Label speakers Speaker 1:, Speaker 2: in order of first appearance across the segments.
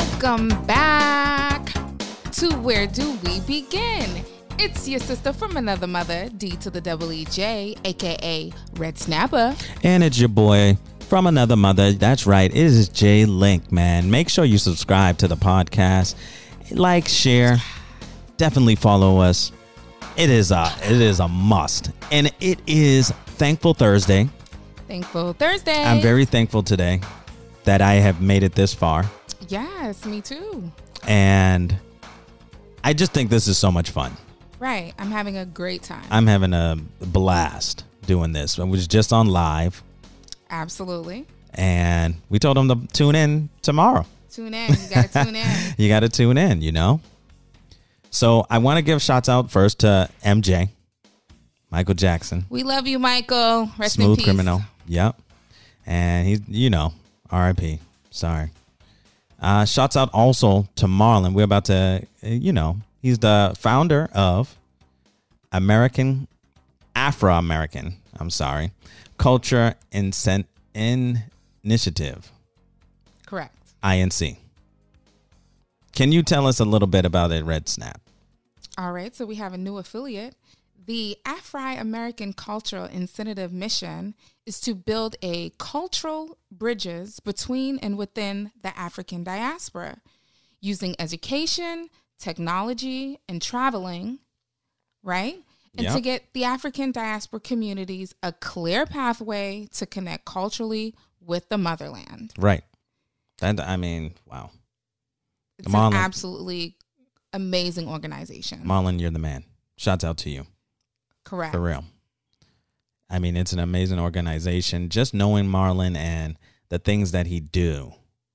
Speaker 1: Welcome back to Where Do We Begin? It's your sister from another mother, D to the double E J, aka Red Snapper.
Speaker 2: And it's your boy from another mother. That's right. It is Jay Link, man. Make sure you subscribe to the podcast. Like, share. Definitely follow us. It is a it is a must. And it is Thankful Thursday.
Speaker 1: Thankful Thursday.
Speaker 2: I'm very thankful today that I have made it this far.
Speaker 1: Yes, me too.
Speaker 2: And I just think this is so much fun.
Speaker 1: Right. I'm having a great time.
Speaker 2: I'm having a blast doing this. It was just on live.
Speaker 1: Absolutely.
Speaker 2: And we told them to tune in tomorrow.
Speaker 1: Tune in. You got to tune in.
Speaker 2: You got to tune in, you know? So I want to give shots out first to MJ, Michael Jackson,
Speaker 1: We love you, Michael. Rest in
Speaker 2: smooth
Speaker 1: peace.
Speaker 2: criminal. Yep. And he's, you know, RIP. Sorry. Uh, shots out also to Marlon. We're about to, uh, you know, he's the founder of American, Afro American, I'm sorry, Culture Incent Initiative,
Speaker 1: Correct.
Speaker 2: INC. Can you tell us a little bit about it, Red Snap?
Speaker 1: All right, so we have a new affiliate. The Afri American Cultural Incentive Mission is to build a cultural bridges between and within the African diaspora using education, technology, and traveling, right? And to get the African diaspora communities a clear pathway to connect culturally with the motherland.
Speaker 2: Right. That I mean, wow.
Speaker 1: It's
Speaker 2: Come on,
Speaker 1: an absolutely amazing organization.
Speaker 2: Marlon, you're the man. Shouts out to you.
Speaker 1: Correct.
Speaker 2: For real. I mean, it's an amazing organization. Just knowing Marlon and the things that he do,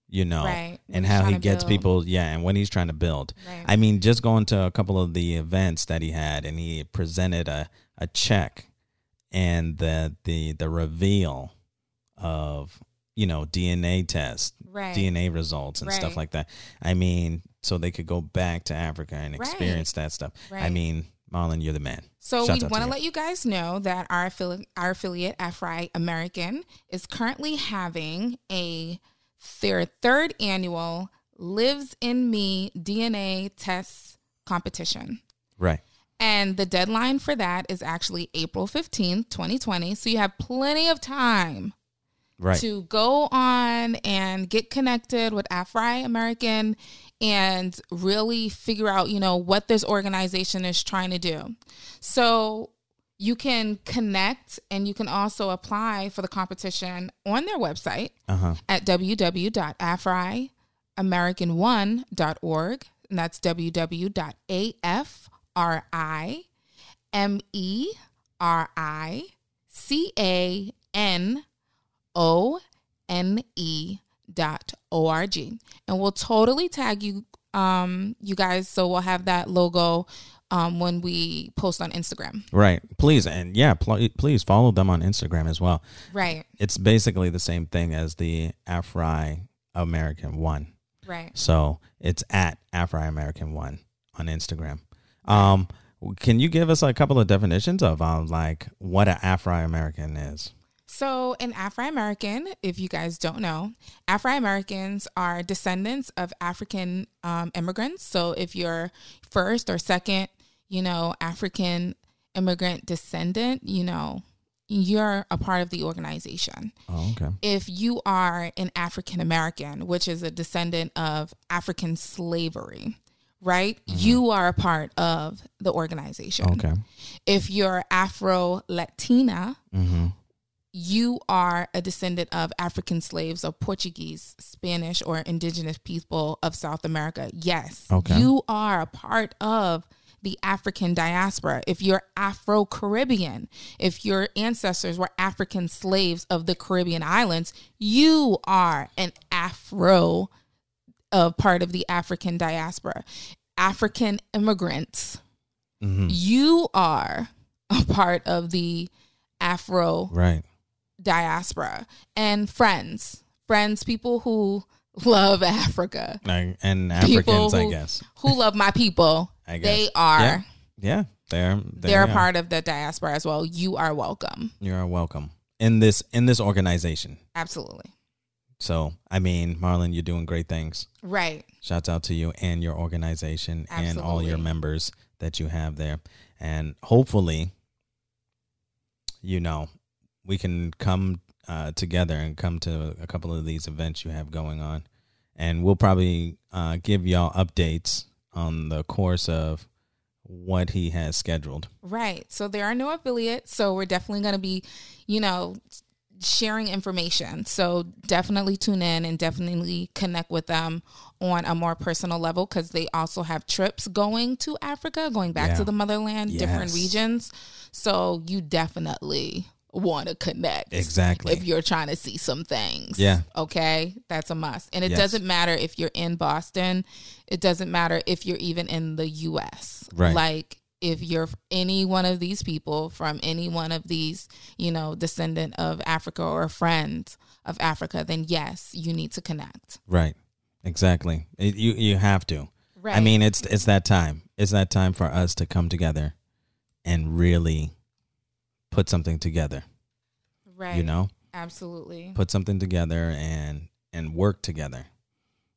Speaker 2: you know,
Speaker 1: Right.
Speaker 2: And how he gets
Speaker 1: build.
Speaker 2: people, yeah, and what he's trying to build.
Speaker 1: Right.
Speaker 2: I mean, just going to a couple of the events that he had, and he presented a, a check and the the the reveal of you know DNA tests,
Speaker 1: Right.
Speaker 2: DNA results, and stuff like that. I mean, so they could go back to Africa and experience that stuff. I mean, Marlon, you're the man.
Speaker 1: So
Speaker 2: Shouts
Speaker 1: we want to let you guys know that our affiliate, our affiliate Afri American is currently having a their third annual Lives in Me DNA test competition.
Speaker 2: right.
Speaker 1: And the deadline for that is actually April 15th, 2020. So you have plenty of time
Speaker 2: Right.
Speaker 1: to go on and get connected with Afri American and really figure out, you know, what this organization is trying to do. So you can connect and you can also apply for the competition on their website
Speaker 2: Uh huh.
Speaker 1: at www.afriamerican1.org. And that's www.afrimerican O N E dot O R G. And we'll totally tag you um you guys so we'll have that logo um when we post on Instagram.
Speaker 2: Right. Please and yeah, pl- please follow them on Instagram as well.
Speaker 1: Right.
Speaker 2: It's basically the same thing as the Afri American one.
Speaker 1: Right.
Speaker 2: So it's at Afri American one on Instagram. Um, can you give us a couple of definitions of um, like what an Afri American is?
Speaker 1: So, an Afro American, if you guys don't know, Afro Americans are descendants of African um, immigrants. So, if you're first or second, you know, African immigrant descendant, you know, you're a part of the organization.
Speaker 2: Oh, okay.
Speaker 1: If you are an African American, which is a descendant of African slavery, right? You are a part of the organization.
Speaker 2: Okay.
Speaker 1: If you're Afro Latina,
Speaker 2: Mm-hmm.
Speaker 1: You are a descendant of African slaves or Portuguese, Spanish, or indigenous people of South America, yes,
Speaker 2: Okay.
Speaker 1: you are a part of the African diaspora. If you're Afro Caribbean, if your ancestors were African slaves of the Caribbean islands, you are an Afro of part of the African diaspora. African immigrants,
Speaker 2: Mm-hmm.
Speaker 1: you are a part of the Afro
Speaker 2: Right.
Speaker 1: Diaspora and friends, friends, people who love Africa,
Speaker 2: and
Speaker 1: People
Speaker 2: Africans, I guess.
Speaker 1: who love my people.
Speaker 2: I guess.
Speaker 1: They are.
Speaker 2: Yeah. Yeah. They're they
Speaker 1: They're a
Speaker 2: are.
Speaker 1: part of the diaspora as well. You are welcome.
Speaker 2: You're welcome in this in this organization.
Speaker 1: Absolutely.
Speaker 2: So, I mean, Marlon, you're doing great things.
Speaker 1: Right.
Speaker 2: Shouts out to you and your organization and all your members that you have there. And hopefully, you know, we can come uh, together and come to a couple of these events you have going on. And we'll probably uh, give y'all updates on the course of what he has scheduled.
Speaker 1: Right. So there are no affiliates. So we're definitely going to be, you know, sharing information. So definitely tune in and definitely connect with them on a more personal level because they also have trips going to Africa, going back
Speaker 2: Yeah.
Speaker 1: to the motherland, different regions. So you definitely want to connect.
Speaker 2: Exactly.
Speaker 1: If you're trying to see some things.
Speaker 2: Yeah.
Speaker 1: Okay. That's a must. And it
Speaker 2: Yes.
Speaker 1: doesn't matter if you're in Boston. It doesn't matter if you're even in the US.
Speaker 2: Right.
Speaker 1: Like if you're any one of these people from any one of these, you know, descendant of Africa or a friend of Africa, then yes, you need to connect.
Speaker 2: Right. Exactly. It, you you have to.
Speaker 1: Right.
Speaker 2: I mean, it's it's that time. It's that time for us to come together and really put something together.
Speaker 1: right.
Speaker 2: You know,
Speaker 1: Absolutely.
Speaker 2: put something together and and work together.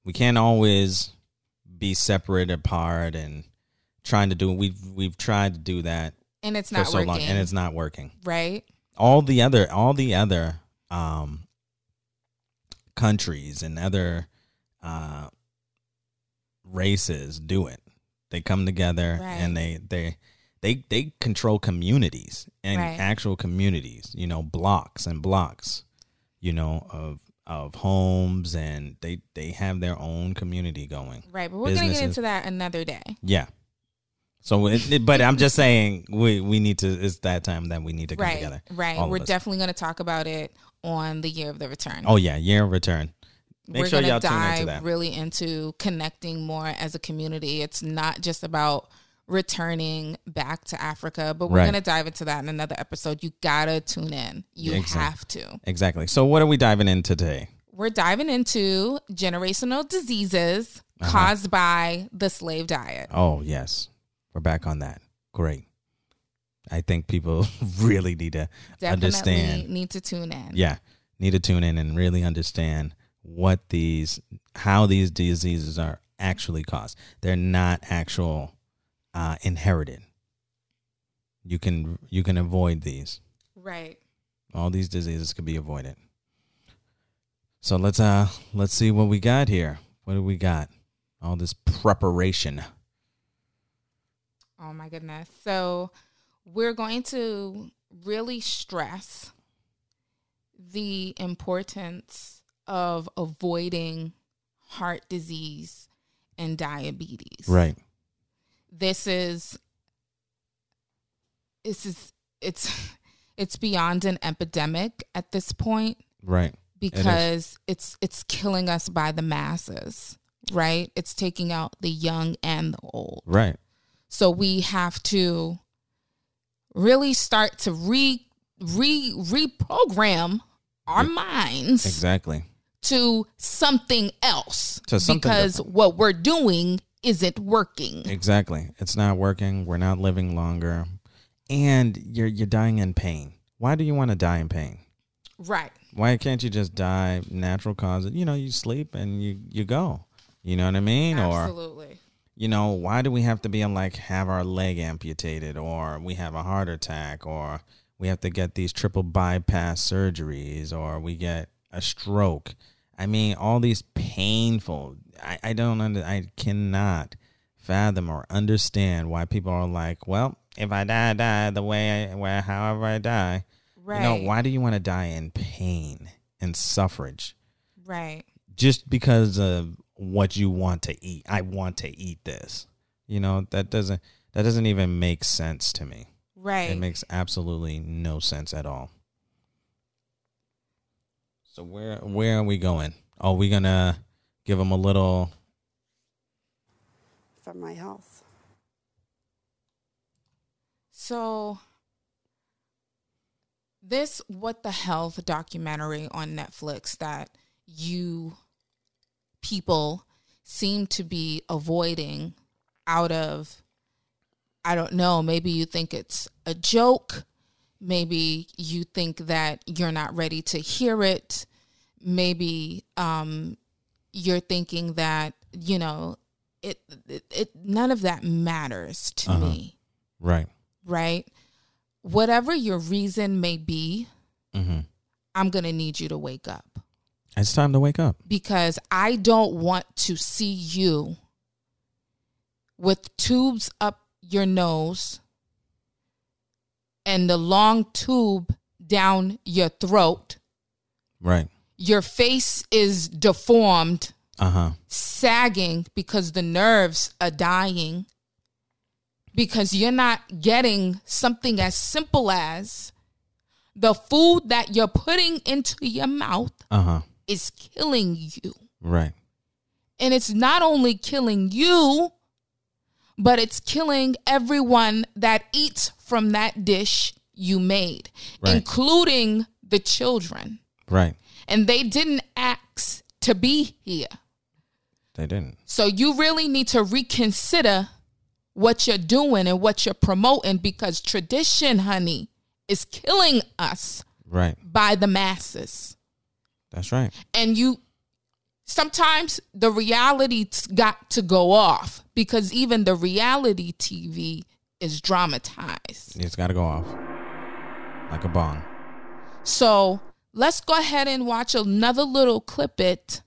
Speaker 2: We can't always be separate apart and trying to do. We've we've tried to do that
Speaker 1: And it's
Speaker 2: for
Speaker 1: not
Speaker 2: so
Speaker 1: working.
Speaker 2: long, and it's not working.
Speaker 1: right.
Speaker 2: all the other all the other um countries and other uh races do it they come together
Speaker 1: Right.
Speaker 2: and they they they they control communities and
Speaker 1: Right.
Speaker 2: actual communities you know blocks and blocks you know of of homes and they they have their own community going
Speaker 1: Right. But we're going to get into that another day.
Speaker 2: yeah so it, it- but i'm just saying we we need to it's that time that we need to come
Speaker 1: Right.
Speaker 2: together
Speaker 1: Right. We're definitely going to talk about it on the year of the return.
Speaker 2: Oh yeah, year of return. Make
Speaker 1: we're
Speaker 2: sure
Speaker 1: gonna
Speaker 2: y'all tune into
Speaker 1: dive
Speaker 2: that.
Speaker 1: really into connecting more as a community. It's not just about returning back to Africa, but we're
Speaker 2: Right.
Speaker 1: going to dive into that in another episode. You got to tune in. You
Speaker 2: exactly.
Speaker 1: have to.
Speaker 2: Exactly. So what are we diving in today?
Speaker 1: We're diving into generational diseases
Speaker 2: Uh-huh.
Speaker 1: caused by the slave diet.
Speaker 2: Oh yes, we're back on that. Great. I think people really need to
Speaker 1: Definitely
Speaker 2: understand.
Speaker 1: need to tune in.
Speaker 2: Yeah, need to tune in and really understand what these, how these diseases are actually caused. They're not actual uh, inherited. You can you can avoid these.
Speaker 1: Right.
Speaker 2: All these diseases could be avoided. So let's uh let's see what we got here. What do we got? All this preparation.
Speaker 1: Oh my goodness. So we're going to really stress the importance of avoiding heart disease and diabetes.
Speaker 2: Right.
Speaker 1: This is this is it's it's beyond an epidemic at this point
Speaker 2: Right.
Speaker 1: because it's it's killing us by the masses, right? It's taking out the young and the old.
Speaker 2: Right.
Speaker 1: So we have to really start to re re reprogram our minds
Speaker 2: Exactly.
Speaker 1: to something else
Speaker 2: To something
Speaker 1: because what we're doing isn't working.
Speaker 2: Exactly. It's not working. We're not living longer. And you're you're dying in pain. Why do you want to die in pain?
Speaker 1: Right.
Speaker 2: Why can't you just die natural causes? You know, you sleep and you you go. You know what I mean? Or
Speaker 1: Absolutely.
Speaker 2: you know, why do we have to be like have our leg amputated or we have a heart attack or we have to get these triple bypass surgeries or we get a stroke? I mean, all these painful I, I don't under I cannot fathom or understand why people are like, well, if I die, I die the way I where however I die.
Speaker 1: Right.
Speaker 2: You know, why do you want to die in pain and suffrage?
Speaker 1: Right.
Speaker 2: just because of what you want to eat. I want to eat this. You know, that doesn't that doesn't even make sense to me.
Speaker 1: Right.
Speaker 2: It makes absolutely no sense at all. So where where are we going? Are we gonna give them a little?
Speaker 3: for my health.
Speaker 1: So this what the health documentary on Netflix that you people seem to be avoiding out of I don't know, maybe you think it's a joke, maybe you think that you're not ready to hear it, maybe um, you're thinking that you know it, it, it none of that matters to
Speaker 2: Uh-huh.
Speaker 1: me,
Speaker 2: Right.
Speaker 1: right? Whatever your reason may be,
Speaker 2: hmm
Speaker 1: I'm gonna need you to wake up
Speaker 2: It's time to wake up.
Speaker 1: because I don't want to see you with tubes up your nose and the long tube down your throat.
Speaker 2: Right.
Speaker 1: Your face is deformed,
Speaker 2: Uh huh.
Speaker 1: sagging because the nerves are dying. Because you're not getting something as simple as the food that you're putting into your mouth
Speaker 2: Uh huh.
Speaker 1: is killing you.
Speaker 2: Right.
Speaker 1: And it's not only killing you, but it's killing everyone that eats from that dish you made,
Speaker 2: Right.
Speaker 1: including the children.
Speaker 2: Right.
Speaker 1: And they didn't ask to be here.
Speaker 2: They didn't.
Speaker 1: So you really need to reconsider what you're doing and what you're promoting because tradition, honey, is killing us
Speaker 2: Right.
Speaker 1: by the masses.
Speaker 2: That's right.
Speaker 1: and you sometimes the reality's got to go off because even the reality TV is dramatized.
Speaker 2: It's got to go off like a bomb.
Speaker 1: So let's go ahead and watch another little clip it,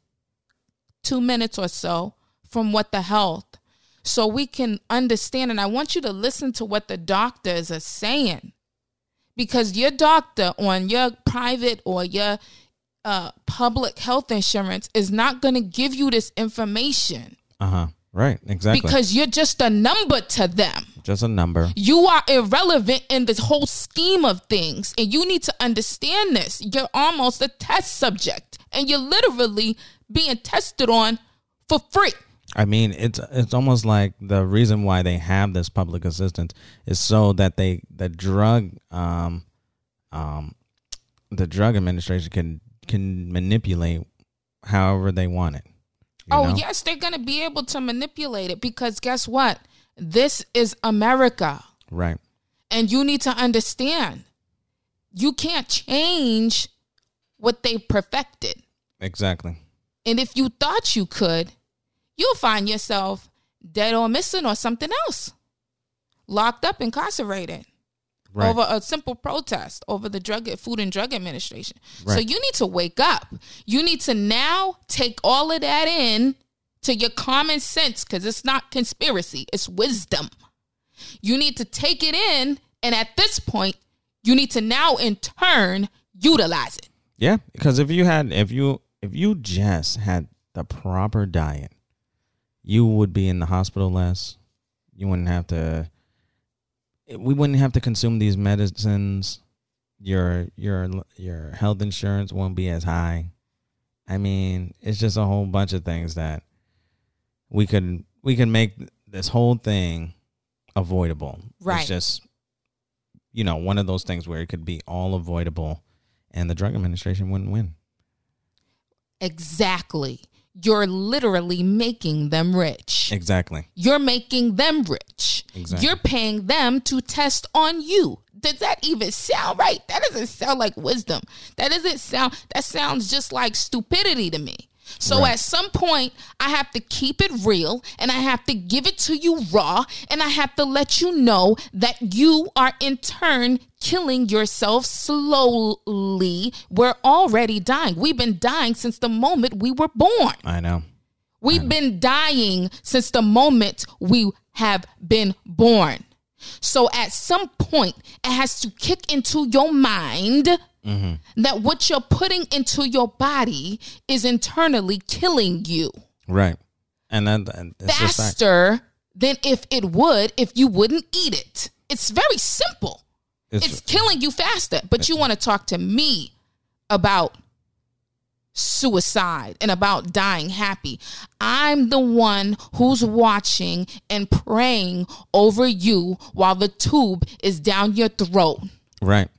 Speaker 1: two minutes or so, from What the Health, so we can understand. And I want you to listen to what the doctors are saying. Because your doctor on your private or your uh, public health insurance is not going to give you this information
Speaker 2: Uh huh. Right. Exactly.
Speaker 1: because you're just a number to them.
Speaker 2: Just a number.
Speaker 1: You are irrelevant in this whole scheme of things, and you need to understand this. You're almost a test subject, and you're literally being tested on for free.
Speaker 2: I mean, it's it's almost like the reason why they have this public assistance is so that they the drug um um the drug administration can can manipulate however they want it.
Speaker 1: oh,
Speaker 2: know?
Speaker 1: yes, they're going to be able to manipulate it because guess what? This is America.
Speaker 2: Right.
Speaker 1: And you need to understand you can't change what they perfected.
Speaker 2: Exactly.
Speaker 1: And if you thought you could, you'll find yourself dead or missing or something else, locked up, incarcerated
Speaker 2: Right.
Speaker 1: over a simple protest over the drug Food and Drug Administration. So you need to wake up. You need to now take all of that in to your common sense because it's not conspiracy, it's wisdom. You need to take it in, and at this point, you need to now in turn utilize it.
Speaker 2: Yeah, because if you had if you if you just had the proper diet, you would be in the hospital less. You wouldn't have to we wouldn't have to consume these medicines. Your your your health insurance won't be as high. I mean, it's just a whole bunch of things that we could we can make this whole thing avoidable.
Speaker 1: Right.
Speaker 2: It's just you know, one of those things where it could be all avoidable and the drug administration wouldn't win.
Speaker 1: Exactly. You're literally making them rich.
Speaker 2: Exactly.
Speaker 1: You're making them rich.
Speaker 2: Exactly.
Speaker 1: You're paying them to test on you. Does that even sound right? That doesn't sound like wisdom. That doesn't sound that sounds just like stupidity to me. So
Speaker 2: Right.
Speaker 1: at some point I have to keep it real and I have to give it to you raw and I have to let you know that you are in turn killing yourself slowly. We're already dying. We've been dying since the moment we were born.
Speaker 2: I know.
Speaker 1: We've been dying since the moment we have been born. So at some point, it has to kick into your mind that what you're putting into your body is internally killing you
Speaker 2: Right. And then and
Speaker 1: faster than if it would if you wouldn't eat it. It's very simple.
Speaker 2: It's,
Speaker 1: It's killing you faster. But you want to talk to me about suicide and about dying happy. I'm the one who's watching and praying over you while the tube is down your throat.
Speaker 2: right.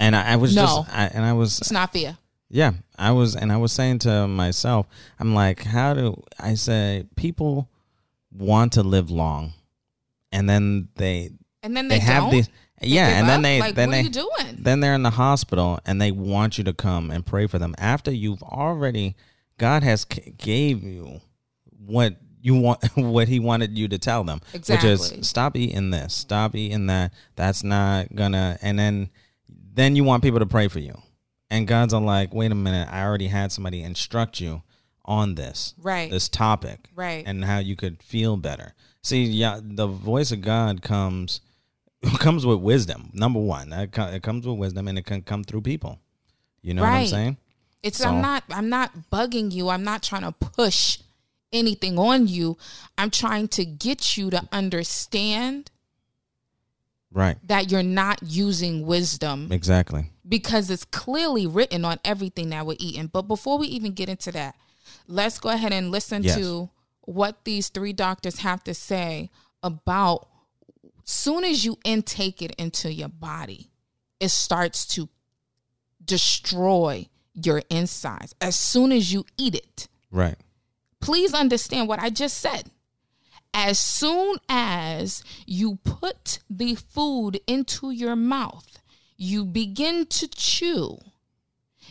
Speaker 2: And I, I was
Speaker 1: No.
Speaker 2: just I, and I was
Speaker 1: It's not fair.
Speaker 2: Yeah, I was, and I was saying to myself, I'm like, how do I say people want to live long, and then they
Speaker 1: And then
Speaker 2: they,
Speaker 1: they,
Speaker 2: have these, yeah, and then
Speaker 1: up?
Speaker 2: they
Speaker 1: like,
Speaker 2: then
Speaker 1: what
Speaker 2: they
Speaker 1: are you doing?
Speaker 2: then they're in the hospital and they want you to come and pray for them after you've already God has c- gave you what you want what he wanted you to tell them
Speaker 1: exactly.
Speaker 2: which is stop eating this stop eating that that's not gonna and then then you want people to pray for you and God's are like wait a minute I already had somebody instruct you on this
Speaker 1: Right.
Speaker 2: this topic
Speaker 1: Right.
Speaker 2: and how you could feel better see yeah the voice of God comes comes with wisdom. Number one, that it comes with wisdom, and it can come through people. You know what I'm saying?
Speaker 1: It's
Speaker 2: So-
Speaker 1: I'm not I'm not bugging you. I'm not trying to push anything on you. I'm trying to get you to understand
Speaker 2: Right.
Speaker 1: that you're not using wisdom
Speaker 2: Exactly.
Speaker 1: because it's clearly written on everything that we're eating. But before we even get into that, let's go ahead and listen
Speaker 2: Yes.
Speaker 1: to what these three doctors have to say about soon as you intake it into your body, it starts to destroy your insides as soon as you eat it.
Speaker 2: Right.
Speaker 1: Please understand what I just said. As soon as you put the food into your mouth, you begin to chew.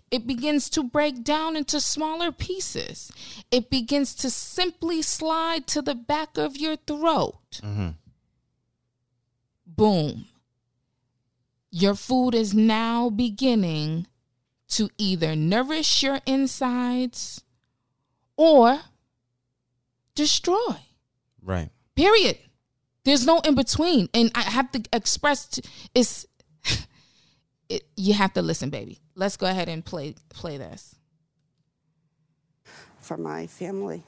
Speaker 1: It begins to break down into smaller pieces. It begins to simply slide to the back of your throat.
Speaker 2: Mm-hmm.
Speaker 1: Boom. Your food is now beginning to either nourish your insides or destroy.
Speaker 2: Right.
Speaker 1: Period. There's no in between, and I have to express. To, it's it, you have to listen, baby. Let's go ahead and play play this.
Speaker 3: for my family.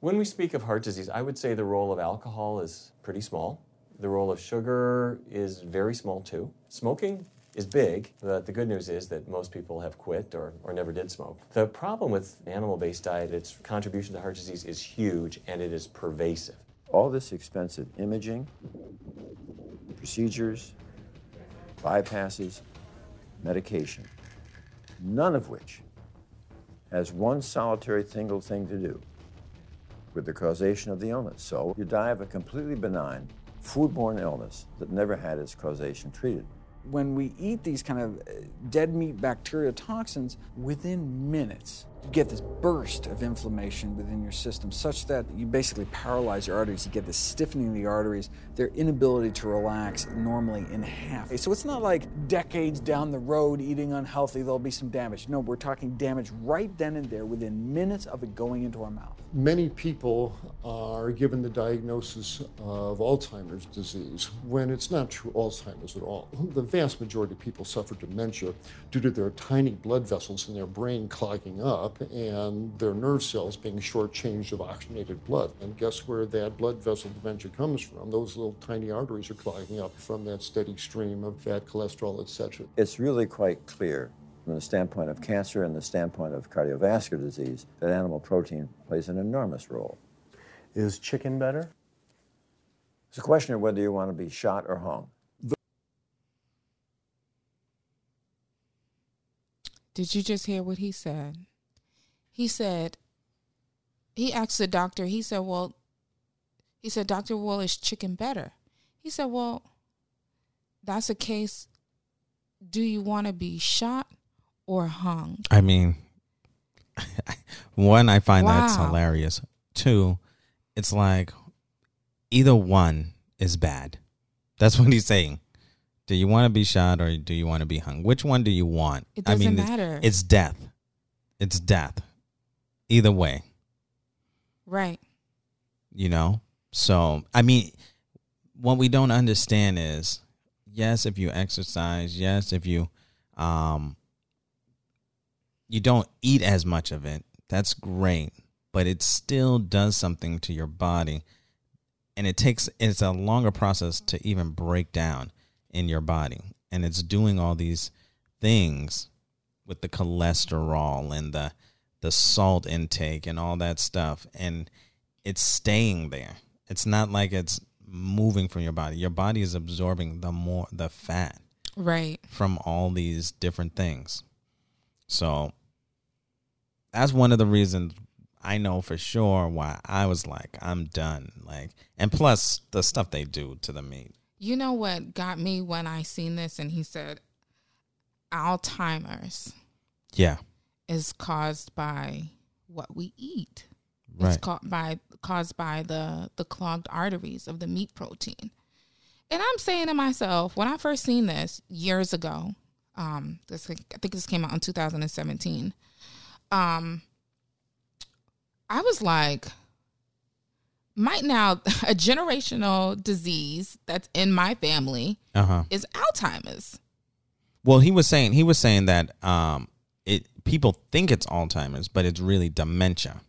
Speaker 4: When we speak of heart disease, I would say the role of alcohol is pretty small. The role of sugar is very small too. Smoking is big, but the good news is that most people have quit or, or never did smoke. The problem with animal based diet, its contribution to heart disease is huge and it is pervasive.
Speaker 5: all this expensive imaging, procedures, bypasses, medication, none of which has one solitary single thing to do with the causation of the illness. So you die of a completely benign foodborne illness that never had its causation treated.
Speaker 6: When we eat these kind of uh, dead meat bacteria toxins, within minutes, you get this burst of inflammation within your system, such that you basically paralyze your arteries. You get this stiffening of the arteries, their inability to relax normally in half. So it's not like decades down the road eating unhealthy, there'll be some damage. No, we're talking damage right then and there within minutes of it going into our mouth.
Speaker 7: Many people are given the diagnosis of Alzheimer's disease when it's not true Alzheimer's at all. The vast majority of people suffer dementia due to their tiny blood vessels in their brain clogging up and their nerve cells being shortchanged of oxygenated blood. And guess where that blood vessel dementia comes from? Those little tiny arteries are clogging up from that steady stream of fat, cholesterol, etc.
Speaker 5: It's really quite clear from the standpoint of cancer and the standpoint of cardiovascular disease that animal protein plays an enormous role.
Speaker 8: Is chicken better?
Speaker 5: It's a question of whether you want to be shot or hung.
Speaker 1: Did you just hear what he said? He said, he asked the doctor, he said, well, he said, Dr. Well, is chicken better? He said, well, that's a case. Do you want to be shot or hung?
Speaker 2: I mean, one, I find that's hilarious. Two, it's like either one is bad. That's what he's saying. Do you want to be shot or do you want to be hung? Which one do you want?
Speaker 1: It
Speaker 2: I
Speaker 1: doesn't
Speaker 2: mean,
Speaker 1: matter.
Speaker 2: It's death. It's death. Either way,
Speaker 1: Right.
Speaker 2: you know? So, I mean, what we don't understand is yes, if you exercise, yes, if you um you don't eat as much of it, that's great, but it still does something to your body and it takes it's a longer process to even break down in your body and it's doing all these things with the cholesterol and the the salt intake and all that stuff and it's staying there it's not like it's moving from your body your body is absorbing the more the fat
Speaker 1: Right.
Speaker 2: from all these different things so that's one of the reasons I know for sure why I was like, I'm done. Like, and plus the stuff they do to the meat.
Speaker 1: You know what got me when I seen this and he said Alzheimer's
Speaker 2: Yeah.
Speaker 1: Is caused by what we eat.
Speaker 2: Right.
Speaker 1: It's caused by caused by the the clogged arteries of the meat protein. And I'm saying to myself, when I first seen this years ago, um, this I think this came out in 2017. Um, I was like, might now a generational disease that's in my family
Speaker 2: Uh huh.
Speaker 1: is Alzheimer's.
Speaker 2: Well, he was saying he was saying that um, people think it's Alzheimer's, but it's really dementia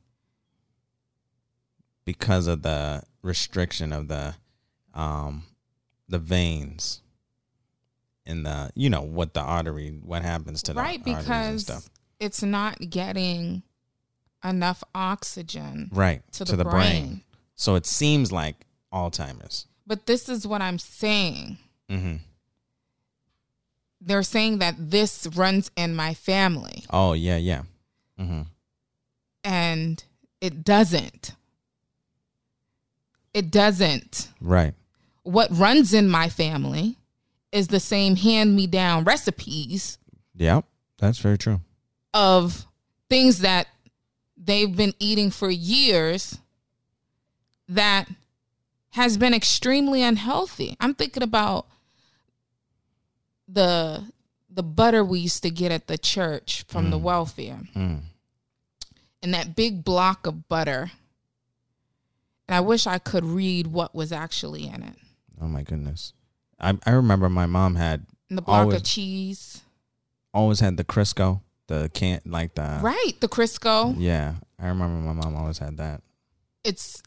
Speaker 2: because of the restriction of the um, the veins in the you know what the artery what happens to the
Speaker 1: right because
Speaker 2: stuff.
Speaker 1: it's not getting enough oxygen
Speaker 2: right
Speaker 1: to
Speaker 2: to,
Speaker 1: the
Speaker 2: the brain.
Speaker 1: brain.
Speaker 2: So it seems like Alzheimer's.
Speaker 1: but this is what i'm saying
Speaker 2: hmm
Speaker 1: they're saying that this runs in my family
Speaker 2: Oh yeah, yeah. hmm
Speaker 1: and it doesn't it doesn't
Speaker 2: Right.
Speaker 1: what runs in my family is the same hand me down recipes
Speaker 2: Yep. That's very true.
Speaker 1: of things that they've been eating for years that has been extremely unhealthy. I'm thinking about the the butter we used to get at the church from the welfare.
Speaker 2: Mm.
Speaker 1: And that big block of butter. And I wish I could read what was actually in it.
Speaker 2: Oh my goodness. I I remember my mom had
Speaker 1: And the block
Speaker 2: Always-
Speaker 1: of cheese.
Speaker 2: always had the Crisco, the can like the
Speaker 1: right, the Crisco.
Speaker 2: Yeah, I remember my mom always had that.
Speaker 1: It's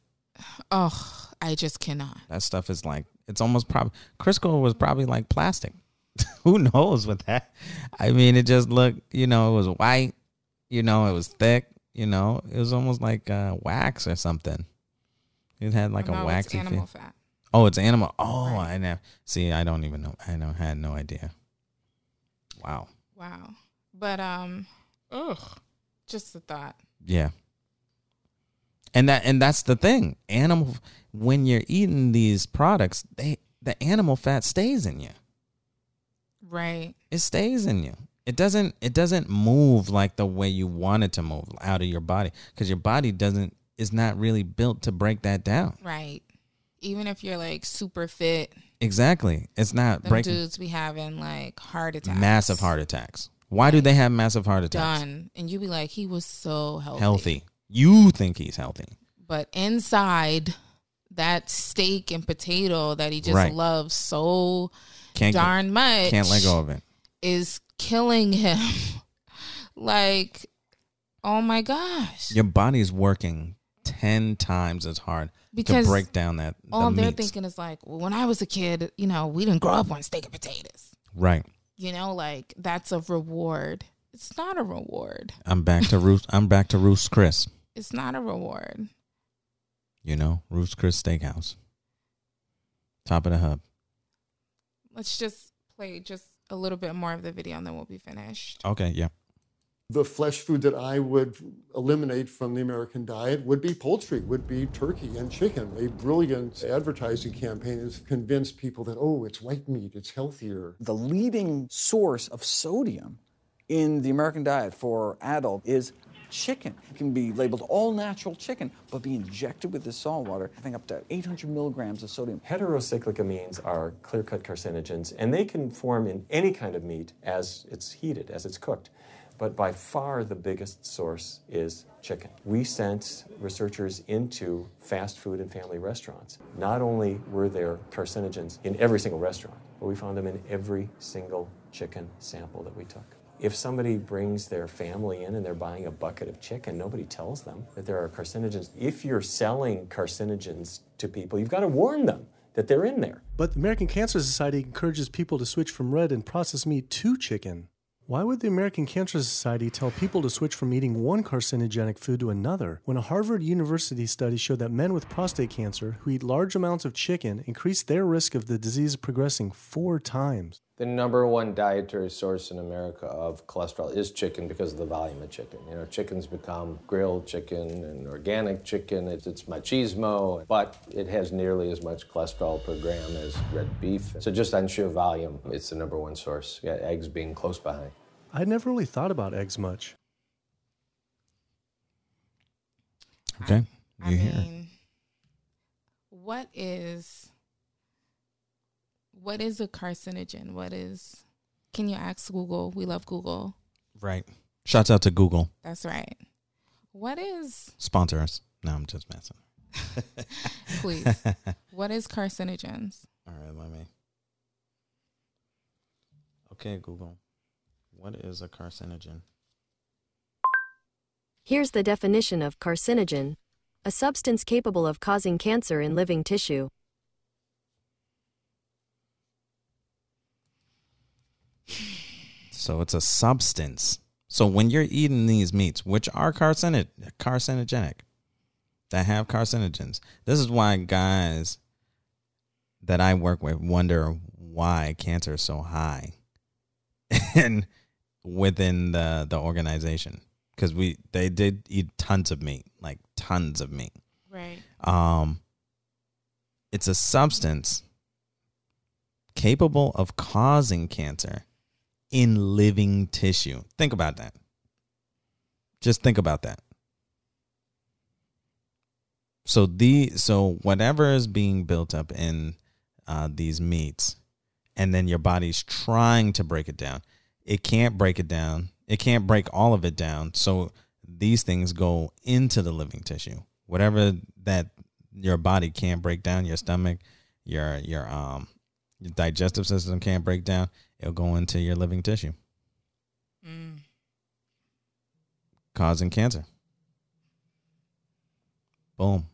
Speaker 1: oh, I just cannot.
Speaker 2: That stuff is like it's almost probably Crisco was probably like plastic. Who knows with that? I mean, it just looked, you know, it was white, you know, it was thick, you know, it was almost like uh, wax or something. It had like
Speaker 1: Oh,
Speaker 2: a
Speaker 1: no, it's
Speaker 2: waxy
Speaker 1: animal
Speaker 2: feel.
Speaker 1: fat.
Speaker 2: Oh, it's animal. Oh,
Speaker 1: Right.
Speaker 2: I never see. I don't even know. I don't had no idea. Wow.
Speaker 1: Wow. But um ugh. Just a thought.
Speaker 2: Yeah. And that and that's the thing. Animal when you're eating these products, they the animal fat stays in you.
Speaker 1: Right.
Speaker 2: It stays in you. It doesn't it doesn't move like the way you want it to move out of your body cuz your body doesn't is not really built to break that down.
Speaker 1: Right. Even if you're like super fit,
Speaker 2: Exactly. It's not
Speaker 1: them
Speaker 2: breaking
Speaker 1: dudes be having like heart attacks.
Speaker 2: massive heart attacks. Why do they have massive heart attacks?
Speaker 1: done. And you be like, he was so healthy.
Speaker 2: Healthy. You think he's healthy.
Speaker 1: But inside that steak and potato that he just
Speaker 2: Right.
Speaker 1: loves so
Speaker 2: Can't
Speaker 1: darn much
Speaker 2: can't let go of it.
Speaker 1: is killing him. like, oh my gosh.
Speaker 2: Your body's working 10 times as hard
Speaker 1: Because
Speaker 2: to break down that the
Speaker 1: All they're
Speaker 2: meats.
Speaker 1: thinking is like, well, when I was a kid, you know, we didn't grow up on steak and potatoes.
Speaker 2: Right.
Speaker 1: You know, like that's a reward. It's not a reward.
Speaker 2: I'm back to Roost I'm back to Ruth's Chris.
Speaker 1: It's not a reward.
Speaker 2: You know, Ruth's Chris Steakhouse. Top of the hub.
Speaker 1: Let's just play just a little bit more of the video and then we'll be finished.
Speaker 2: Okay, yeah.
Speaker 7: The flesh food that I would eliminate from the American diet would be poultry, would be turkey and chicken. A brilliant advertising campaign has convinced people that, oh, it's white meat, it's healthier.
Speaker 6: The leading source of sodium in the American diet for adult is chicken. Can be labeled all natural chicken, but be injected with this salt water, having up to 800 milligrams of sodium.
Speaker 4: Heterocyclic amines are clear cut carcinogens, and they can form in any kind of meat as it's heated, as it's cooked. But by far the biggest source is chicken. We sent researchers into fast food and family restaurants. Not only were there carcinogens in every single restaurant, but we found them in every single chicken sample that we took. If somebody brings their family in and they're buying a bucket of chicken, nobody tells them that there are carcinogens. If you're selling carcinogens to people, you've got to warn them that they're in there.
Speaker 8: But the American Cancer Society encourages people to switch from red and processed meat to chicken. Why would the American Cancer Society tell people to switch from eating one carcinogenic food to another when a Harvard University study showed that men with prostate cancer who eat large amounts of chicken increase their risk of the disease progressing four times?
Speaker 3: The number one dietary source in America of cholesterol is chicken because of the volume of chicken. You know, chicken's become grilled chicken and organic chicken. It's, it's machismo, but it has nearly as much cholesterol per gram as red beef. So just on sheer volume, it's the number one source. Yeah, eggs being close behind.
Speaker 8: I'd never really thought about eggs much.
Speaker 2: Okay.
Speaker 1: I
Speaker 2: You hear?
Speaker 1: mean, what is what is a carcinogen? What is? Can you ask Google? We love Google.
Speaker 2: Right. Shouts out to Google.
Speaker 1: That's right. What is?
Speaker 2: Sponsor us. No, I'm just messing.
Speaker 1: Please. what is carcinogens?
Speaker 2: All right, let me. Okay, Google. What is a carcinogen?
Speaker 9: Here's the definition of carcinogen a substance capable of causing cancer in living tissue.
Speaker 2: So it's a substance. So when you're eating these meats, which are carcino- carcinogenic, that have carcinogens, this is why guys that I work with wonder why cancer is so high and within the the organization because we they did eat tons of meat, like tons of meat.
Speaker 1: Right.
Speaker 2: Um, it's a substance capable of causing cancer in living tissue. Think about that. Just think about that. So the so whatever is being built up in uh, these meats, and then your body's trying to break it down. It can't break it down. It can't break all of it down. So these things go into the living tissue. Whatever that your body can't break down, your stomach, your your um your digestive system can't break down, it'll go into your living tissue,
Speaker 1: Mm.
Speaker 2: causing cancer. Boom.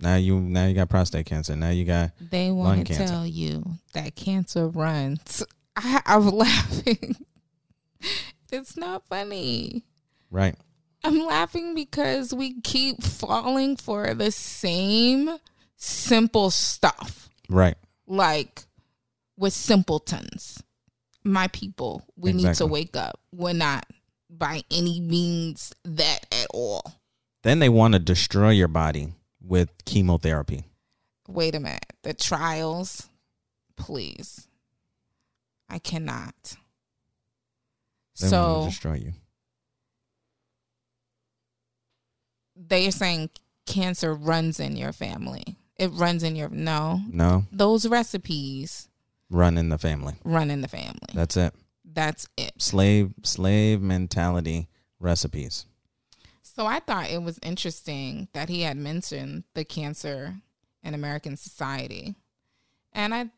Speaker 2: Now you now you got prostate cancer. Now you got
Speaker 1: They want to tell you that cancer runs. I, I'm laughing. it's not funny.
Speaker 2: right.
Speaker 1: I'm laughing because we keep falling for the same simple stuff.
Speaker 2: Right.
Speaker 1: Like with simpletons. My people, we need to wake up. We're not by any means that at all.
Speaker 2: Then they want to destroy your body with chemotherapy.
Speaker 1: Wait a minute. The trials, please. I cannot.
Speaker 2: They
Speaker 1: so
Speaker 2: destroy you.
Speaker 1: they are saying cancer runs in your family. It runs in your no.
Speaker 2: No,
Speaker 1: Those recipes
Speaker 2: run in the family.
Speaker 1: run in the family.
Speaker 2: That's it.
Speaker 1: That's it.
Speaker 2: Slave slave mentality recipes.
Speaker 1: So I thought it was interesting that he had mentioned the cancer in American society. And I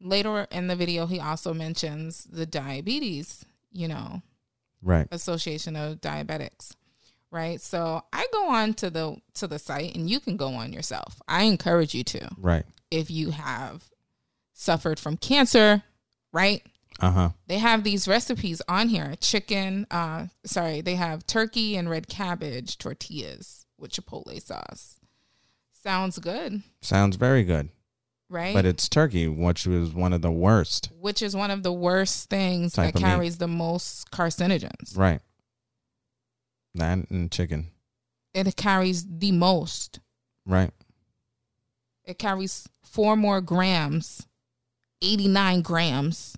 Speaker 1: later in the video he also mentions the diabetes, you know,
Speaker 2: Right.
Speaker 1: Association of Diabetics. Right? So I go on to the to the site and you can go on yourself. I encourage you to
Speaker 2: Right.
Speaker 1: if you have suffered from cancer, right?
Speaker 2: Uh huh.
Speaker 1: They have these recipes on here. Chicken, uh sorry, they have turkey and red cabbage tortillas with chipotle sauce. Sounds good,
Speaker 2: Sounds very good.
Speaker 1: right?
Speaker 2: But it's turkey, which is one of the worst.
Speaker 1: which is one of the worst things that
Speaker 2: of meat.
Speaker 1: carries the most carcinogens.
Speaker 2: Right. That and chicken.
Speaker 1: It carries the most.
Speaker 2: Right.
Speaker 1: It carries four more grams, 89 grams.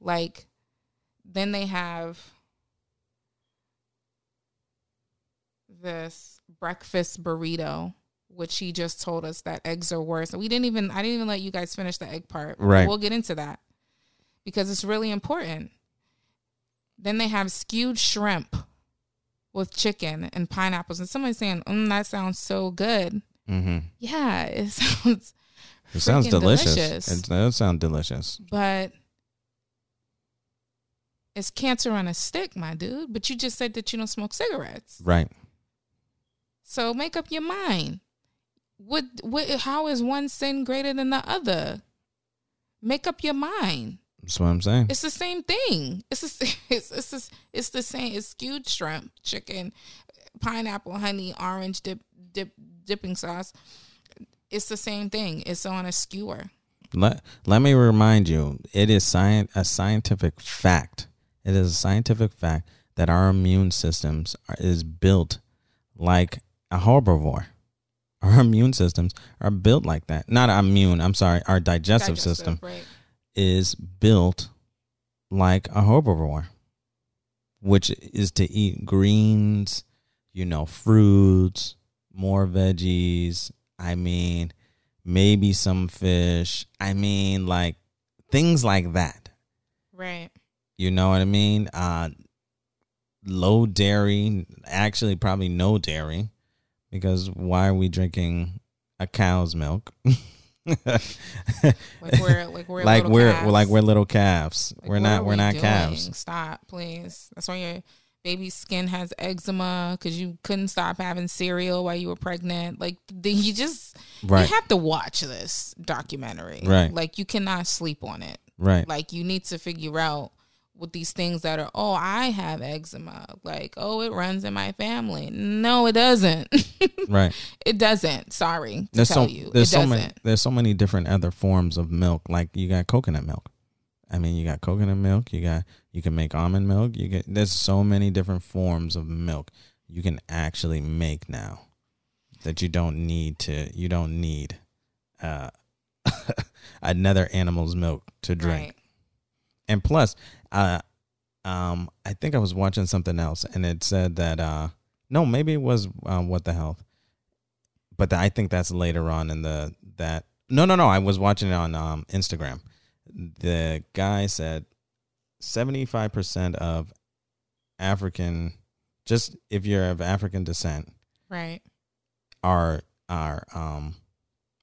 Speaker 1: Like, then they have this breakfast burrito, which he just told us that eggs are worse. We didn't even, I didn't even let you guys finish the egg part.
Speaker 2: Right.
Speaker 1: We'll get into that because it's really important. Then they have skewed shrimp with chicken and pineapples. And somebody's saying, mm, that sounds so good.
Speaker 2: Mm-hmm.
Speaker 1: Yeah, it sounds.
Speaker 2: It sounds
Speaker 1: freaking
Speaker 2: delicious. It does sound delicious.
Speaker 1: but it's cancer on a stick, my dude. But you just said that you don't smoke cigarettes,
Speaker 2: Right.
Speaker 1: so make up your mind. What? What? How is one sin greater than the other? Make up your mind.
Speaker 2: That's what I'm saying.
Speaker 1: It's the same thing. It's the, it's it's the, it's the same. It's skewed shrimp, chicken, pineapple, honey, orange dip dip dipping sauce. It's the same thing. It's on a skewer.
Speaker 2: Let let me remind you, it is science a scientific fact. It is a scientific fact that our immune systems are, is built like a herbivore. Our immune systems are built like that. Not immune. I'm sorry. Our digestive,
Speaker 1: Digestive,
Speaker 2: system
Speaker 1: right.
Speaker 2: Is built like a herbivore, which is to eat greens, you know, fruits, more veggies. I mean, maybe some fish. I mean, like things like that.
Speaker 1: Right.
Speaker 2: You know what I mean? Uh, low dairy, actually, probably no dairy, because why are we drinking a cow's milk?
Speaker 1: Like we're like we're
Speaker 2: like we're
Speaker 1: calves.
Speaker 2: like we're little calves.
Speaker 1: Like,
Speaker 2: we're not we're
Speaker 1: we
Speaker 2: not
Speaker 1: doing?
Speaker 2: calves.
Speaker 1: Stop, please. That's why your baby's skin has eczema because you couldn't stop having cereal while you were pregnant. Like the, you just
Speaker 2: Right.
Speaker 1: you have to watch this documentary.
Speaker 2: Right.
Speaker 1: Like you cannot sleep on it.
Speaker 2: Right.
Speaker 1: Like you need to figure out with these things that are oh I have eczema. Like oh it runs in my family. No, it doesn't.
Speaker 2: Right.
Speaker 1: it doesn't. Sorry to
Speaker 2: There's
Speaker 1: tell
Speaker 2: so
Speaker 1: you,
Speaker 2: there's
Speaker 1: it
Speaker 2: so
Speaker 1: doesn't.
Speaker 2: many there's so many different other forms of milk. Like you got coconut milk. I mean, you got coconut milk. You got you can make almond milk. You get there's so many different forms of milk you can actually make now that you don't need to you don't need uh another animal's milk to drink.
Speaker 1: Right.
Speaker 2: And plus, uh, um, I think I was watching something else, and it said that uh, no, maybe it was um, what the health, but I think that's later on in the that. No, no, no. I was watching it on um, Instagram. The guy said seventy five percent of African, just if you're of African descent,
Speaker 1: Right.
Speaker 2: are are um,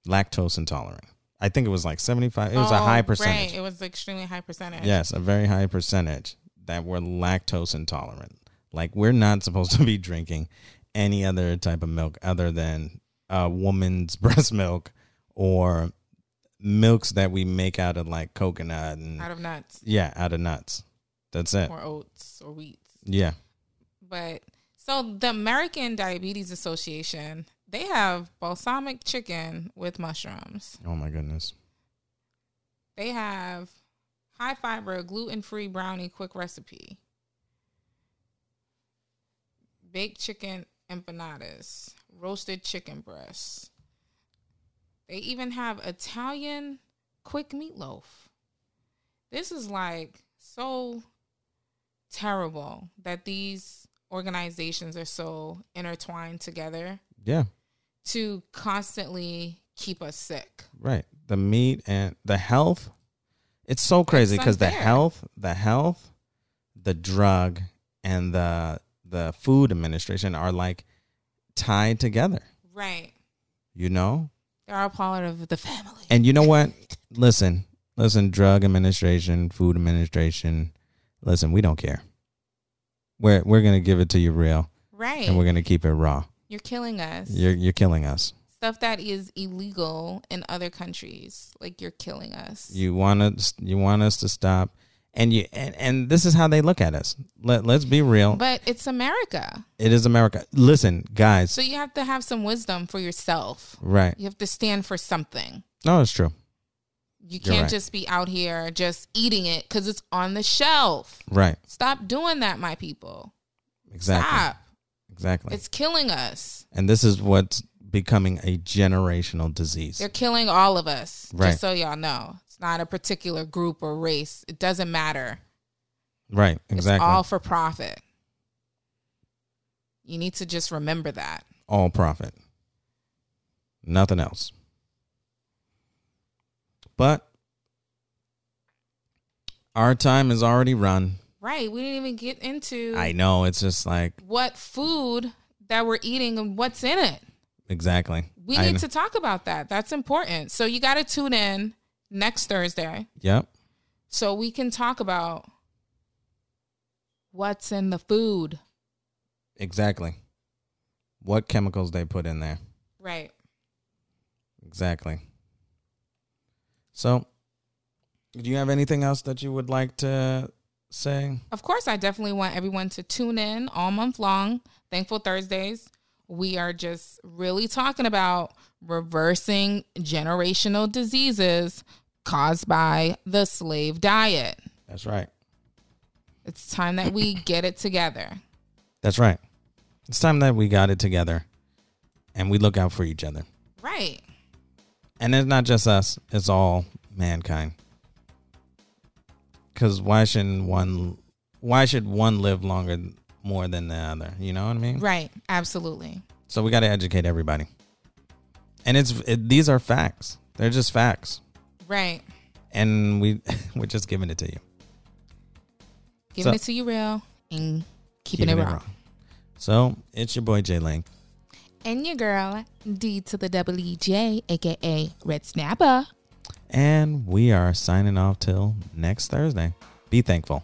Speaker 2: lactose intolerant. I think it was like seventy five. It was a
Speaker 1: Oh,
Speaker 2: high percentage.
Speaker 1: Right. It was extremely high percentage.
Speaker 2: Yes, a very high percentage that were lactose intolerant. Like we're not supposed to be drinking any other type of milk other than a woman's breast milk or milks that we make out of like coconut and
Speaker 1: Out of nuts
Speaker 2: yeah, out of nuts. That's it.
Speaker 1: or oats or wheat.
Speaker 2: Yeah.
Speaker 1: But so the American Diabetes Association, they have balsamic chicken with mushrooms.
Speaker 2: Oh my goodness.
Speaker 1: They have high fiber gluten free brownie quick recipe. Baked chicken empanadas, roasted chicken breasts. They even have Italian quick meatloaf. This is like so terrible that these organizations are so intertwined together
Speaker 2: Yeah.
Speaker 1: To constantly keep us sick.
Speaker 2: Right. The meat and the health. It's so crazy because the health, the health, the drug, and the the food administration are like tied together.
Speaker 1: Right.
Speaker 2: You know?
Speaker 1: They're all part of the family.
Speaker 2: And you know what? listen, listen, drug administration, food administration, listen, we don't care. We're we're gonna give it to you real.
Speaker 1: Right.
Speaker 2: And we're gonna keep it raw.
Speaker 1: You're killing us.
Speaker 2: You're you're killing us.
Speaker 1: Stuff that is illegal in other countries. Like you're killing us.
Speaker 2: You want us you want us to stop and you and, and this is how they look at us. Let let's be real.
Speaker 1: But it's America.
Speaker 2: it is America. Listen, guys.
Speaker 1: So you have to have some wisdom for yourself.
Speaker 2: right.
Speaker 1: You have to stand for something.
Speaker 2: No, it's true.
Speaker 1: You
Speaker 2: You're
Speaker 1: can't
Speaker 2: right.
Speaker 1: just be out here just eating it because it's on the shelf.
Speaker 2: Right.
Speaker 1: Stop doing that, my people.
Speaker 2: Exactly.
Speaker 1: Stop.
Speaker 2: Exactly.
Speaker 1: It's killing us.
Speaker 2: and this is what's becoming a generational disease.
Speaker 1: They're killing all of us.
Speaker 2: Right.
Speaker 1: Just so y'all know. It's not a particular group or race. It doesn't matter.
Speaker 2: Right. Exactly.
Speaker 1: It's all for profit. You need to just remember that.
Speaker 2: all profit. Nothing else. But our time is already run.
Speaker 1: Right. We didn't even get into
Speaker 2: I know it's just like
Speaker 1: what food that we're eating and what's in it.
Speaker 2: exactly.
Speaker 1: We
Speaker 2: I
Speaker 1: need
Speaker 2: know.
Speaker 1: to talk about that. That's important. So you got to tune in next Thursday
Speaker 2: Yep.
Speaker 1: so we can talk about what's in the food.
Speaker 2: Exactly. What chemicals they put in there.
Speaker 1: Right.
Speaker 2: Exactly. So, do you have anything else that you would like to say?
Speaker 1: Of course, I definitely want everyone to tune in all month long. Thankful Thursdays. We are just really talking about reversing generational diseases caused by the slave diet.
Speaker 2: That's right.
Speaker 1: It's time that we get it together.
Speaker 2: That's right. It's time that we got it together and we look out for each other.
Speaker 1: Right.
Speaker 2: And it's not just us, it's all mankind. Cuz why shouldn't one why should one live longer more than the other? You know what I mean?
Speaker 1: Right. Absolutely.
Speaker 2: So we got to educate everybody. And it's it, these are facts. They're just facts.
Speaker 1: Right.
Speaker 2: And we we're just giving it to you.
Speaker 1: Giving
Speaker 2: So-
Speaker 1: it to you real and keeping, it, raw.
Speaker 2: So, it's your boy Jay Lang.
Speaker 1: And your girl, D to the double E J, aka Red Snapper.
Speaker 2: And we are signing off till next Thursday. Be thankful.